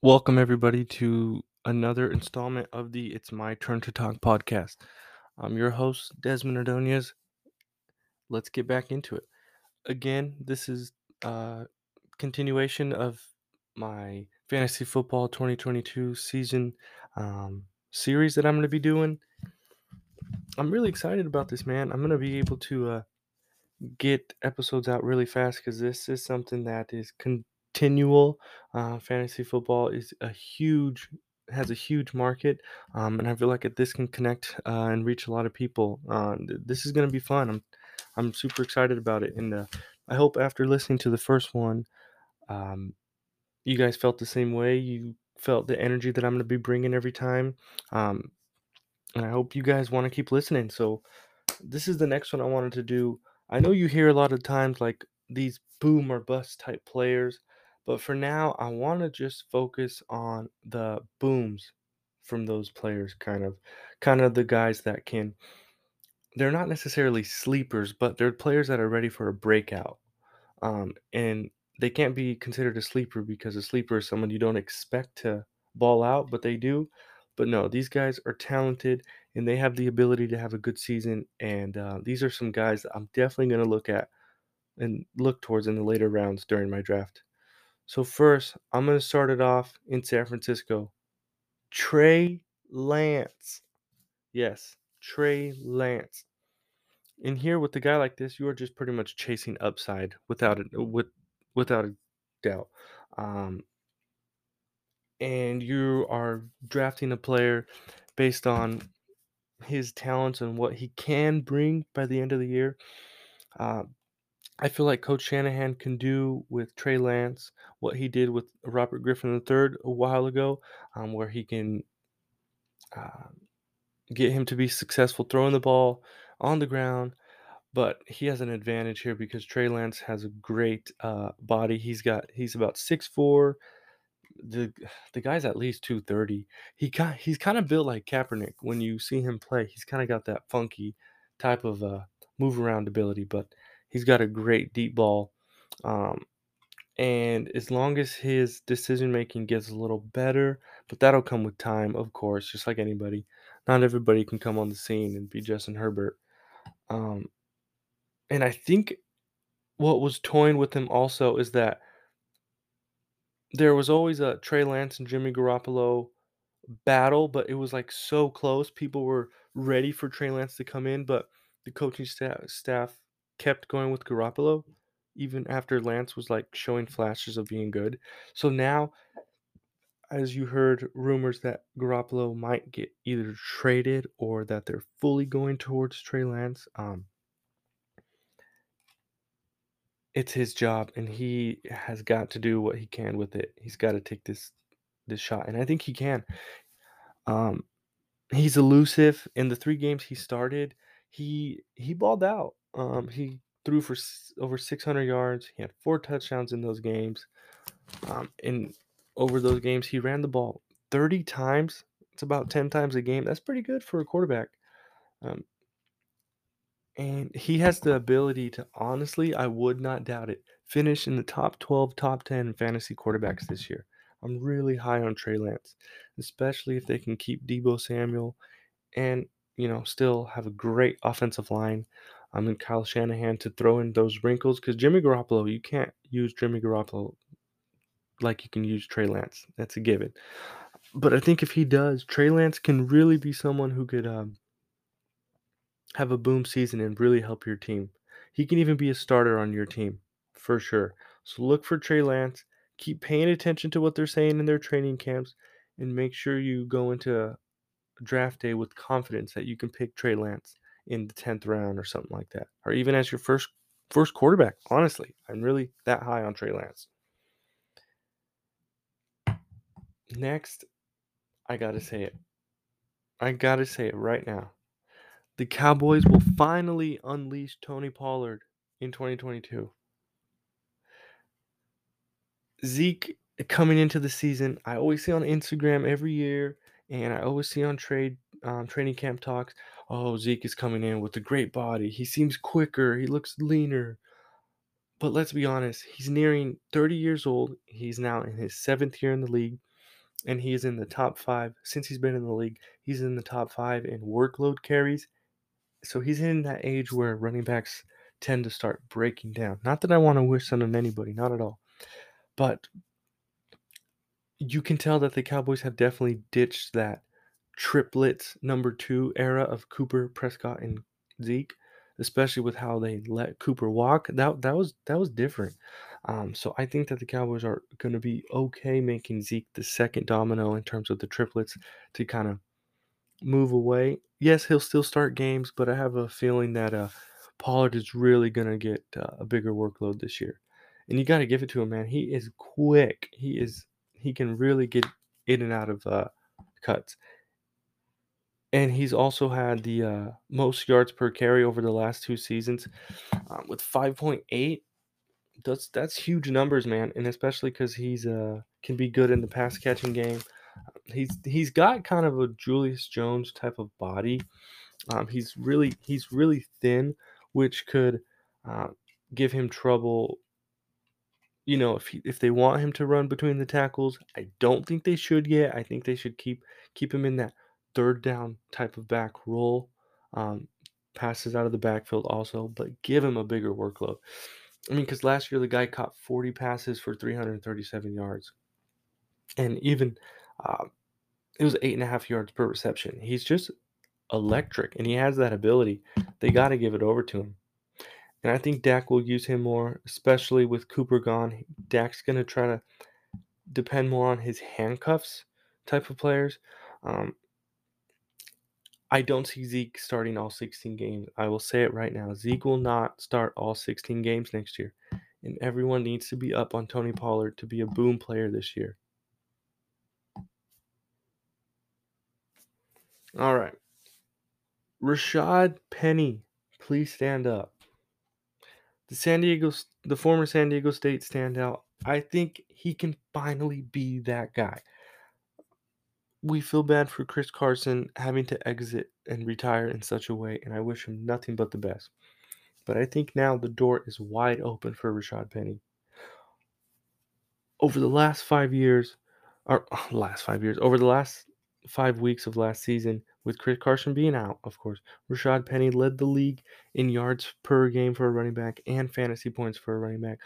Welcome, everybody, to another installment of the It's My Turn to Talk podcast. I'm your host, Desmond Ordonez. Let's get back into it. Again, this is a continuation of my Fantasy Football 2022 season um, series that I'm going to be doing. I'm really excited about this, man. I'm going to be able to uh, get episodes out really fast because this is something that is continual. Uh, fantasy football is a huge has a huge market, um, and I feel like this can connect uh, and reach a lot of people. Uh, this is going to be fun. I'm I'm super excited about it, and uh, I hope after listening to the first one, um, you guys felt the same way. You felt the energy that I'm going to be bringing every time, um, and I hope you guys want to keep listening. So this is the next one I wanted to do. I know you hear a lot of times like these boom or bust type players, but for now, I want to just focus on the booms from those players, kind of, kind of the guys that can. They're not necessarily sleepers, but they're players that are ready for a breakout. Um, and they can't be considered a sleeper because a sleeper is someone you don't expect to ball out, but they do. But no, these guys are talented and they have the ability to have a good season. And uh, these are some guys that I'm definitely going to look at and look towards in the later rounds during my draft. So, first, I'm going to start it off in San Francisco. Trey Lance. Yes, Trey Lance. In here, with a guy like this, you are just pretty much chasing upside without it, with without a doubt. Um, and you are drafting a player based on his talents and what he can bring by the end of the year. Uh, I feel like Coach Shanahan can do with Trey Lance what he did with Robert Griffin III a while ago, um, where he can uh, get him to be successful throwing the ball on the ground. But he has an advantage here because Trey Lance has a great uh, body. He's got he's about six four. The the guy's at least two thirty. He got he's kind of built like Kaepernick. When you see him play, he's kind of got that funky type of uh, move around ability. But he's got a great deep ball. Um, and as long as his decision making gets a little better, but that'll come with time, of course, just like anybody. Not everybody can come on the scene and be Justin Herbert. Um, and I think what was toying with him also is that there was always a Trey Lance and Jimmy Garoppolo battle, but it was like so close. People were ready for Trey Lance to come in, but the coaching staff staff kept going with Garoppolo even after Lance was like showing flashes of being good. So now as you heard rumors that Garoppolo might get either traded or that they're fully going towards Trey Lance, um, it's his job and he has got to do what he can with it. He's got to take this this shot, and I think he can. Um, he's elusive in the three games he started. He he balled out. Um, he threw for over 600 yards. He had four touchdowns in those games. Um, and over those games, he ran the ball 30 times. It's about 10 times a game. That's pretty good for a quarterback. Um, and he has the ability to honestly, I would not doubt it, finish in the top 12, top 10 fantasy quarterbacks this year. I'm really high on Trey Lance, especially if they can keep Deebo Samuel and, you know, still have a great offensive line. I'm in Kyle Shanahan to throw in those wrinkles because Jimmy Garoppolo, you can't use Jimmy Garoppolo like you can use Trey Lance. That's a given. But I think if he does, Trey Lance can really be someone who could um, have a boom season and really help your team. He can even be a starter on your team for sure. So look for Trey Lance. Keep paying attention to what they're saying in their training camps and make sure you go into draft day with confidence that you can pick Trey Lance in the 10th round or something like that. Or even as your first first quarterback. Honestly, I'm really that high on Trey Lance. Next, I got to say it. I got to say it right now. The Cowboys will finally unleash Tony Pollard in 2022. Zeke coming into the season, I always see on Instagram every year, and I always see on trade um, training camp talks. Oh, Zeke is coming in with a great body. He seems quicker. He looks leaner. But let's be honest, he's nearing 30 years old. He's now in his seventh year in the league. and he is in the top five since he's been in the league. He's in the top five in workload carries. So he's in that age where running backs tend to start breaking down. Not that I want to wish that on anybody, not at all. But you can tell that the Cowboys have definitely ditched that triplets number two era of Cooper, Prescott, and Zeke, especially with how they let Cooper walk. That that was that was different. Um, so I think that the Cowboys are going to be okay making Zeke the second domino in terms of the triplets to kind of move away. Yes, he'll still start games, but I have a feeling that uh, Pollard is really going to get uh, a bigger workload this year. And you got to give it to him, man. He is quick. He is he can really get in and out of uh, cuts. And he's also had the uh, most yards per carry over the last two seasons um, with 5.8. That's that's huge numbers, man, and especially because he's uh can be good in the pass catching game. He's he's got kind of a Julius Jones type of body. Um, he's really he's really thin, which could uh, give him trouble you know, if he, if they want him to run between the tackles, I don't think they should yet. I think they should keep keep him in that third down type of back role. Um, passes out of the backfield also, but give him a bigger workload. I mean, because last year the guy caught 40 passes for 337 yards, and even uh, it was eight and a half yards per reception. He's just electric, and he has that ability. They got to give it over to him. And I think Dak will use him more, especially with Cooper gone. Dak's going to try to depend more on his handcuffs type of players. Um, I don't see Zeke starting all 16 games. I will say it right now. Zeke will not start all 16 games next year. And everyone needs to be up on Tony Pollard to be a boom player this year. All right. Rashaad Penny, please stand up the San Diego, the former San Diego State standout. I think he can finally be that guy. We feel bad for Chris Carson having to exit and retire in such a way, and I wish him nothing but the best. But I think now the door is wide open for Rashaad Penny. Over the last five years, or last five years, over the last five weeks of last season, with Chris Carson being out, of course, Rashaad Penny led the league in yards per game for a running back and fantasy points for a running back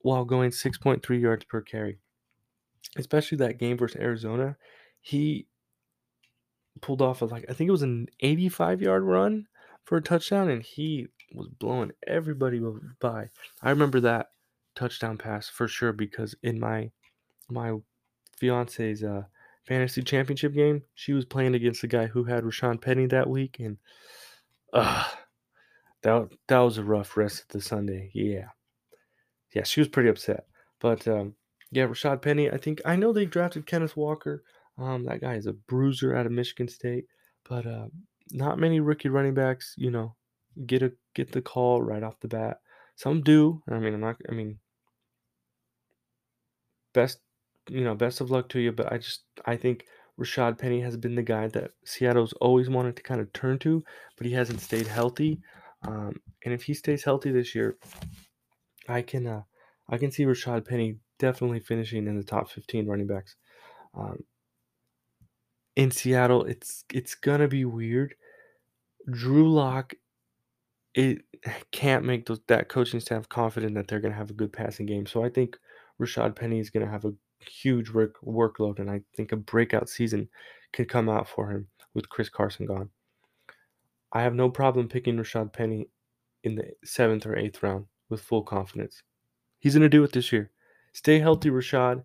while going 6.3 yards per carry. Especially that game versus Arizona, he pulled off a like I think it was an 85 yard run for a touchdown, and he was blowing everybody by. I remember that touchdown pass for sure because in my my fiance's uh, fantasy championship game, she was playing against the guy who had Rashawn Penny that week, and uh, that that was a rough rest of the Sunday. Yeah, yeah, she was pretty upset. But um, yeah, Rashaad Penny. I think I know they drafted Kenneth Walker. Um, that guy is a bruiser out of Michigan State, but uh, not many rookie running backs, you know, get a get the call right off the bat. Some do. I mean, I'm not. I mean, best you know, best of luck to you. But I just I think Rashaad Penny has been the guy that Seattle's always wanted to kind of turn to, but he hasn't stayed healthy. Um, and if he stays healthy this year, I can uh, I can see Rashaad Penny definitely finishing in the top 15 running backs. Um, in Seattle, it's it's gonna be weird. Drew Lock, it can't make those, that coaching staff confident that they're gonna have a good passing game. So I think Rashaad Penny is gonna have a huge work workload, and I think a breakout season could come out for him with Chris Carson gone. I have no problem picking Rashaad Penny in the seventh or eighth round with full confidence. He's going to do it this year. Stay healthy, Rashaad.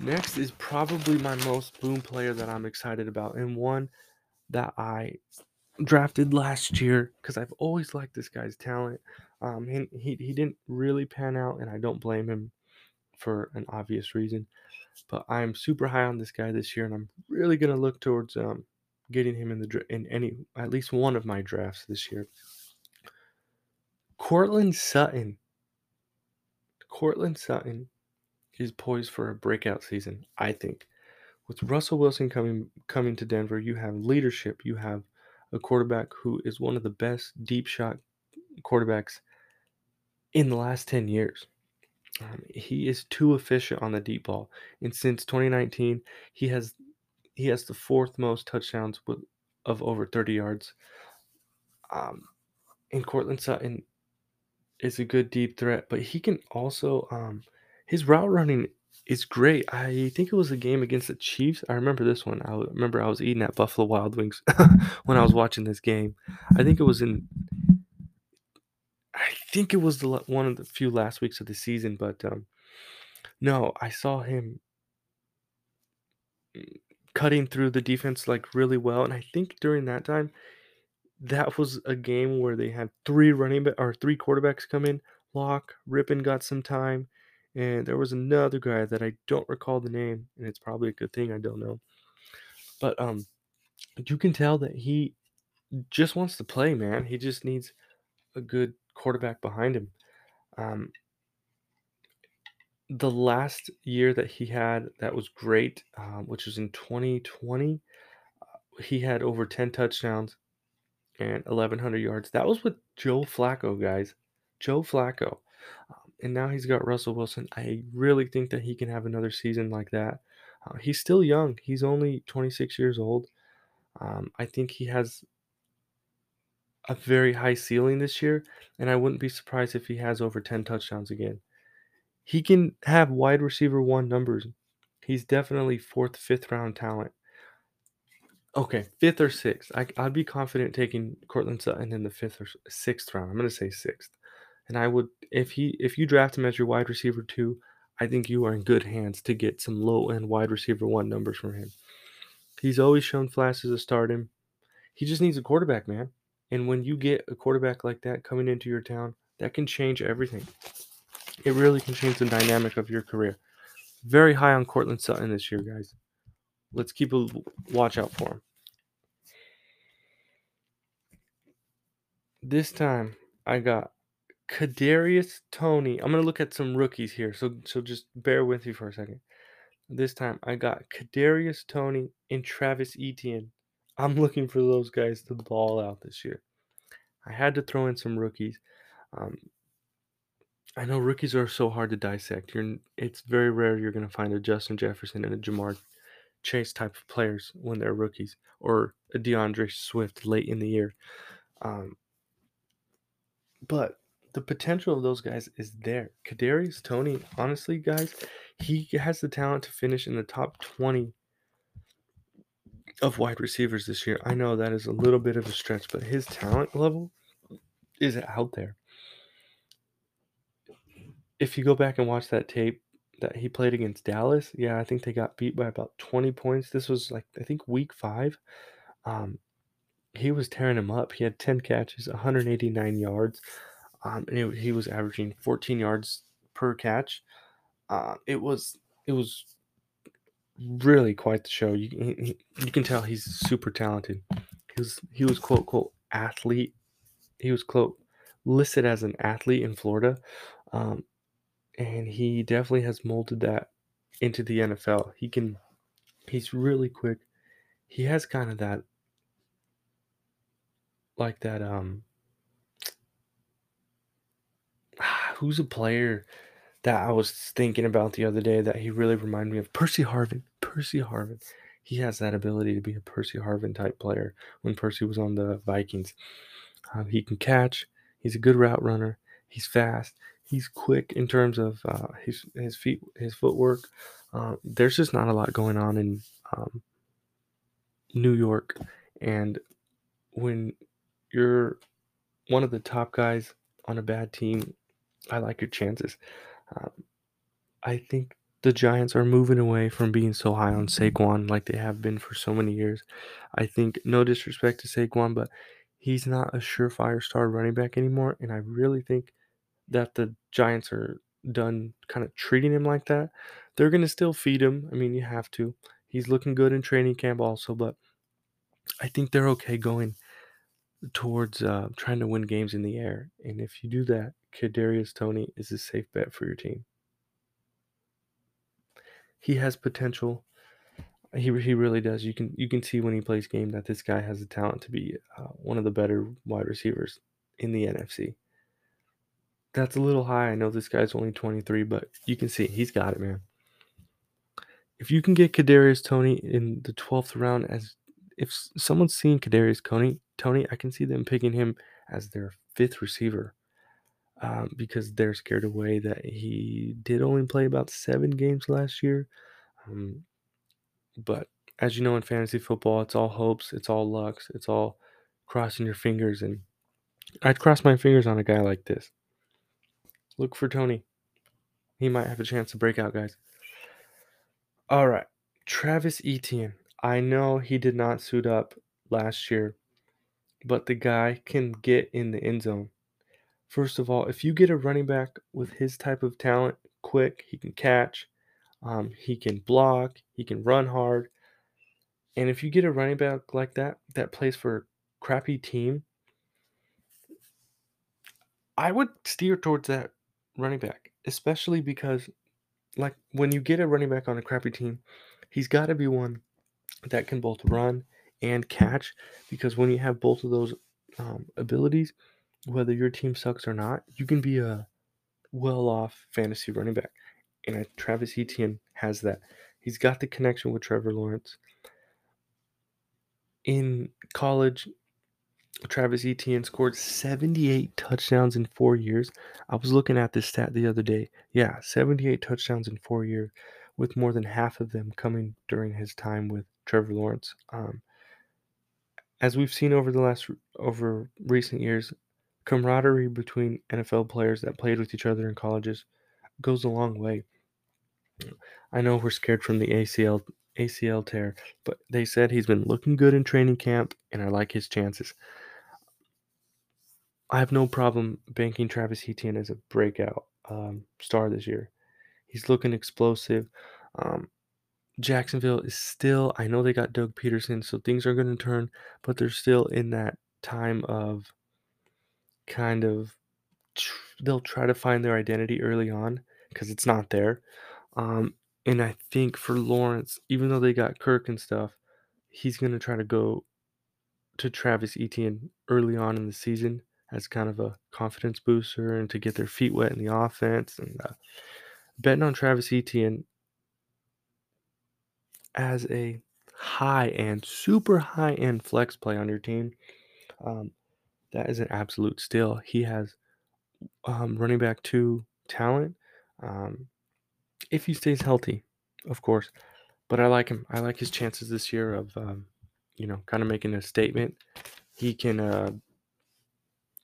Next is probably my most boom player that I'm excited about, and one that I drafted last year because I've always liked this guy's talent. Um, he, he, didn't really pan out, and I don't blame him for an obvious reason. But I'm super high on this guy this year, and I'm really gonna look towards um, getting him in the in any at least one of my drafts this year. Courtland Sutton. Courtland Sutton is poised for a breakout season, I think. With Russell Wilson coming coming to Denver, you have leadership, you have a quarterback who is one of the best deep shot quarterbacks in the last 10 years. Um, he is too efficient on the deep ball, and since 2019, he has he has the fourth most touchdowns with of over 30 yards. Um, and Courtland Sutton is a good deep threat, but he can also um, his route running is great. I think it was a game against the Chiefs. I remember this one. I remember I was eating at Buffalo Wild Wings when I was watching this game. I think it was in think it was the one of the few last weeks of the season, but um, no, I saw him mm, cutting through the defense like really well, and I think during that time, that was a game where they had three running back or three quarterbacks come in. Lock, Rypien got some time, and there was another guy that I don't recall the name, and it's probably a good thing I don't know. But um, you can tell that he just wants to play, man. He just needs a good quarterback behind him. Um, the last year that he had that was great, um, which was in 2020, uh, he had over 10 touchdowns and 1,100 yards. That was with Joe Flacco, guys. Joe Flacco. Um, and now he's got Russell Wilson. I really think that he can have another season like that. Uh, he's still young, he's only 26 years old. Um, I think he has a very high ceiling this year, and I wouldn't be surprised if he has over 10 touchdowns again. He can have wide receiver one numbers. He's definitely fourth, fifth round talent. Okay, fifth or sixth. I, I'd be confident taking Courtland Sutton in the fifth or sixth round. I'm going to say sixth. And I would, if he, if you draft him as your wide receiver two, I think you are in good hands to get some low end wide receiver one numbers from him. He's always shown flashes of stardom. He just needs a quarterback, man. And when you get a quarterback like that coming into your town, that can change everything. It really can change the dynamic of your career. Very high on Courtland Sutton this year, guys. Let's keep a watch out for him. This time I got Kadarius Toney. I'm gonna look at some rookies here, so so just bear with me for a second. This time I got Kadarius Toney and Travis Etienne. I'm looking for those guys to ball out this year. I had to throw in some rookies. Um, I know rookies are so hard to dissect. You're, it's very rare you're going to find a Justin Jefferson and a Ja'Marr Chase type of players when they're rookies, or a D'Andre Swift late in the year. Um, but the potential of those guys is there. Kadarius Toney, honestly, guys, he has the talent to finish in the top 20 of wide receivers this year. I know that is a little bit of a stretch, but his talent level is out there. If you go back and watch that tape that he played against Dallas, yeah, I think they got beat by about 20 points. This was like I think week 5. Um he was tearing him up. He had 10 catches, 189 yards. Um, and it, he was averaging 14 yards per catch. Uh, it was it was really quite the show. You he, you can tell he's super talented. He was he was quote quote athlete. He was quote listed as an athlete in Florida, um, and he definitely has molded that into the NFL. He can he's really quick. He has kind of that like that um who's a player that I was thinking about the other day that he really reminded me of Percy Harvin. Percy Harvin. He has that ability to be a Percy Harvin type player when Percy was on the Vikings. Um, he can catch. He's a good route runner. He's fast. He's quick in terms of uh, his his feet, his footwork. Uh, there's just not a lot going on in um, New York, and when you're one of the top guys on a bad team, I like your chances. Um, I think the Giants are moving away from being so high on Saquon like they have been for so many years. I think, no disrespect to Saquon, but he's not a surefire star running back anymore. And I really think that the Giants are done kind of treating him like that. They're going to still feed him. I mean, you have to. He's looking good in training camp also, but I think they're okay going towards uh, trying to win games in the air. And if you do that, Kadarius Toney is a safe bet for your team. He has potential. He, he really does. You can you can see when he plays game that this guy has the talent to be uh, one of the better wide receivers in the NFC. That's a little high. I know this guy's only 23, but you can see he's got it, man. If you can get Kadarius Tony in the 12th round, as if someone's seen Kadarius Toney, Toney, I can see them picking him as their fifth receiver um, because they're scared away that he did only play about seven games last year. Um, but as you know, in fantasy football, it's all hopes, it's all lucks, it's all crossing your fingers. And I'd cross my fingers on a guy like this. Look for Toney. He might have a chance to break out, guys. All right. Travis Etienne. I know he did not suit up last year, but the guy can get in the end zone. First of all, if you get a running back with his type of talent, quick, he can catch, um, he can block, he can run hard. And if you get a running back like that that plays for a crappy team, I would steer towards that running back, especially because like when you get a running back on a crappy team, he's got to be one that can both run and catch because when you have both of those um, abilities, whether your team sucks or not, you can be a well-off fantasy running back. And I, Travis Etienne has that. He's got the connection with Trevor Lawrence. In college, Travis Etienne scored 78 touchdowns in four years. I was looking at this stat the other day. Yeah, 78 touchdowns in four years, with more than half of them coming during his time with Trevor Lawrence. Um, as we've seen over the last over recent years, camaraderie between NFL players that played with each other in colleges goes a long way. I know we're scared from the ACL ACL tear, but they said he's been looking good in training camp, and I like his chances. I have no problem banking Travis Etienne as a breakout um, star this year. He's looking explosive. Um, Jacksonville is still, I know they got Doug Pederson, so things are going to turn, but they're still in that time of kind of, they'll try to find their identity early on because it's not there. Um, and I think for Lawrence, even though they got Kirk and stuff, he's going to try to go to Travis Etienne early on in the season as kind of a confidence booster and to get their feet wet in the offense. And uh, betting on Travis Etienne as a high end, super high end flex play on your team, um, that is an absolute steal. He has um, running back two talent. Um, if he stays healthy, of course. But I like him. I like his chances this year of, um, you know, kind of making a statement. He can uh,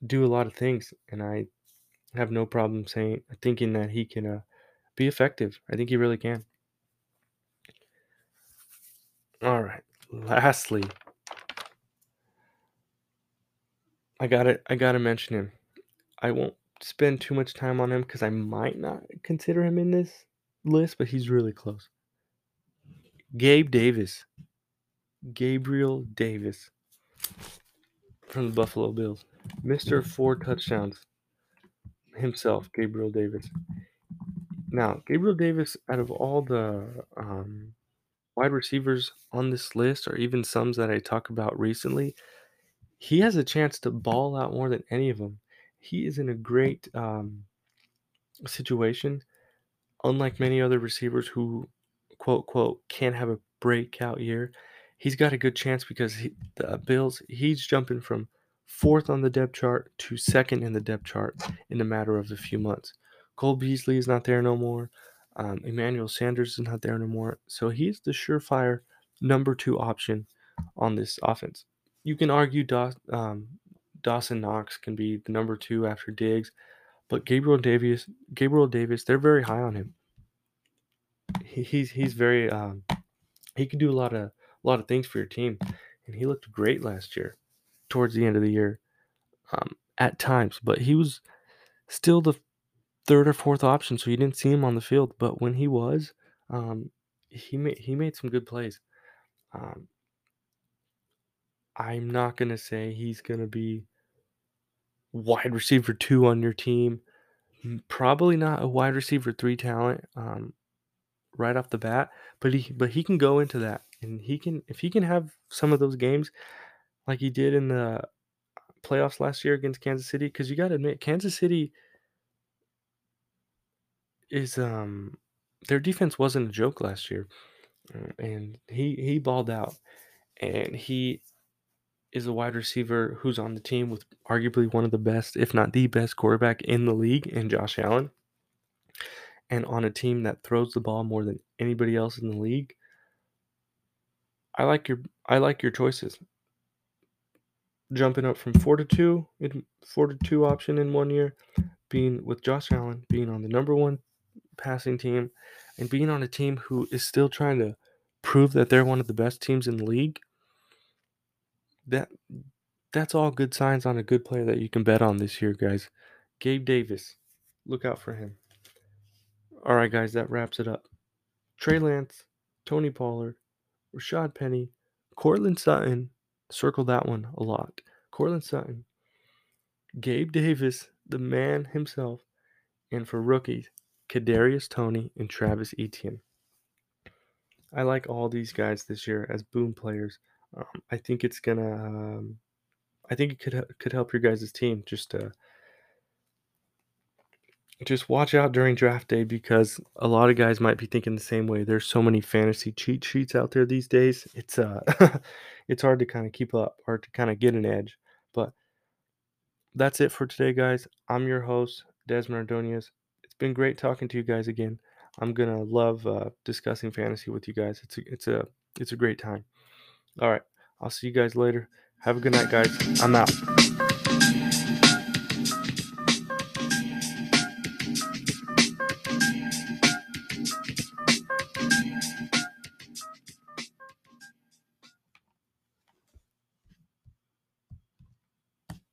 do a lot of things, and I have no problem saying, thinking that he can uh, be effective. I think he really can. All right. Lastly, I got to I got to mention him. I won't spend too much time on him because I might not consider him in this list, but he's really close. Gabe Davis. Gabriel Davis from the Buffalo Bills. Mr. Four touchdowns himself, Gabriel Davis. Now, Gabriel Davis, out of all the um, wide receivers on this list, or even some that I talk about recently, he has a chance to ball out more than any of them. He is in a great um, situation, unlike many other receivers who, quote, quote, can't have a breakout year. He's got a good chance because he, the Bills, he's jumping from fourth on the depth chart to second in the depth chart in a matter of a few months. Cole Beasley is not there no more. Um, Emmanuel Sanders is not there anymore. So he's the surefire number two option on this offense. You can argue um, Dawson Knox can be the number two after Diggs, but Gabriel Davis, Gabriel Davis, they're very high on him. He, he's he's very um, he can do a lot of a lot of things for your team, and he looked great last year, towards the end of the year, um, at times. But he was still the third or fourth option, so you didn't see him on the field. But when he was, um, he made he made some good plays. Um, I'm not gonna say he's gonna be wide receiver two on your team. Probably not a wide receiver three talent um, right off the bat, but he but he can go into that, and he can if he can have some of those games like he did in the playoffs last year against Kansas City. Because you got to admit, Kansas City is um their defense wasn't a joke last year, uh, and he he balled out, and he is a wide receiver who's on the team with arguably one of the best, if not the best, quarterback in the league, in Josh Allen, and on a team that throws the ball more than anybody else in the league. I like your I like your choices. Jumping up from four to two four to two option in one year, being with Josh Allen, being on the number one passing team, and being on a team who is still trying to prove that they're one of the best teams in the league. That that's all good signs on a good player that you can bet on this year, guys. Gabe Davis, look out for him. All right, guys, that wraps it up. Trey Lance, Tony Pollard, Rashaad Penny, Courtland Sutton, circle that one a lot. Courtland Sutton, Gabe Davis, the man himself, and for rookies, Kadarius Toney, and Travis Etienne. I like all these guys this year as boom players. Um, I think it's gonna. Um, I think it could could help your guys' team just to just watch out during draft day because a lot of guys might be thinking the same way. There's so many fantasy cheat sheets out there these days. It's uh it's hard to kind of keep up or to kind of get an edge. But that's it for today, guys. I'm your host, Desmond Ordonez. Been great talking to you guys again. I'm gonna love uh, discussing fantasy with you guys. It's a, it's a it's a great time. All right, I'll see you guys later. Have a good night, guys. I'm out.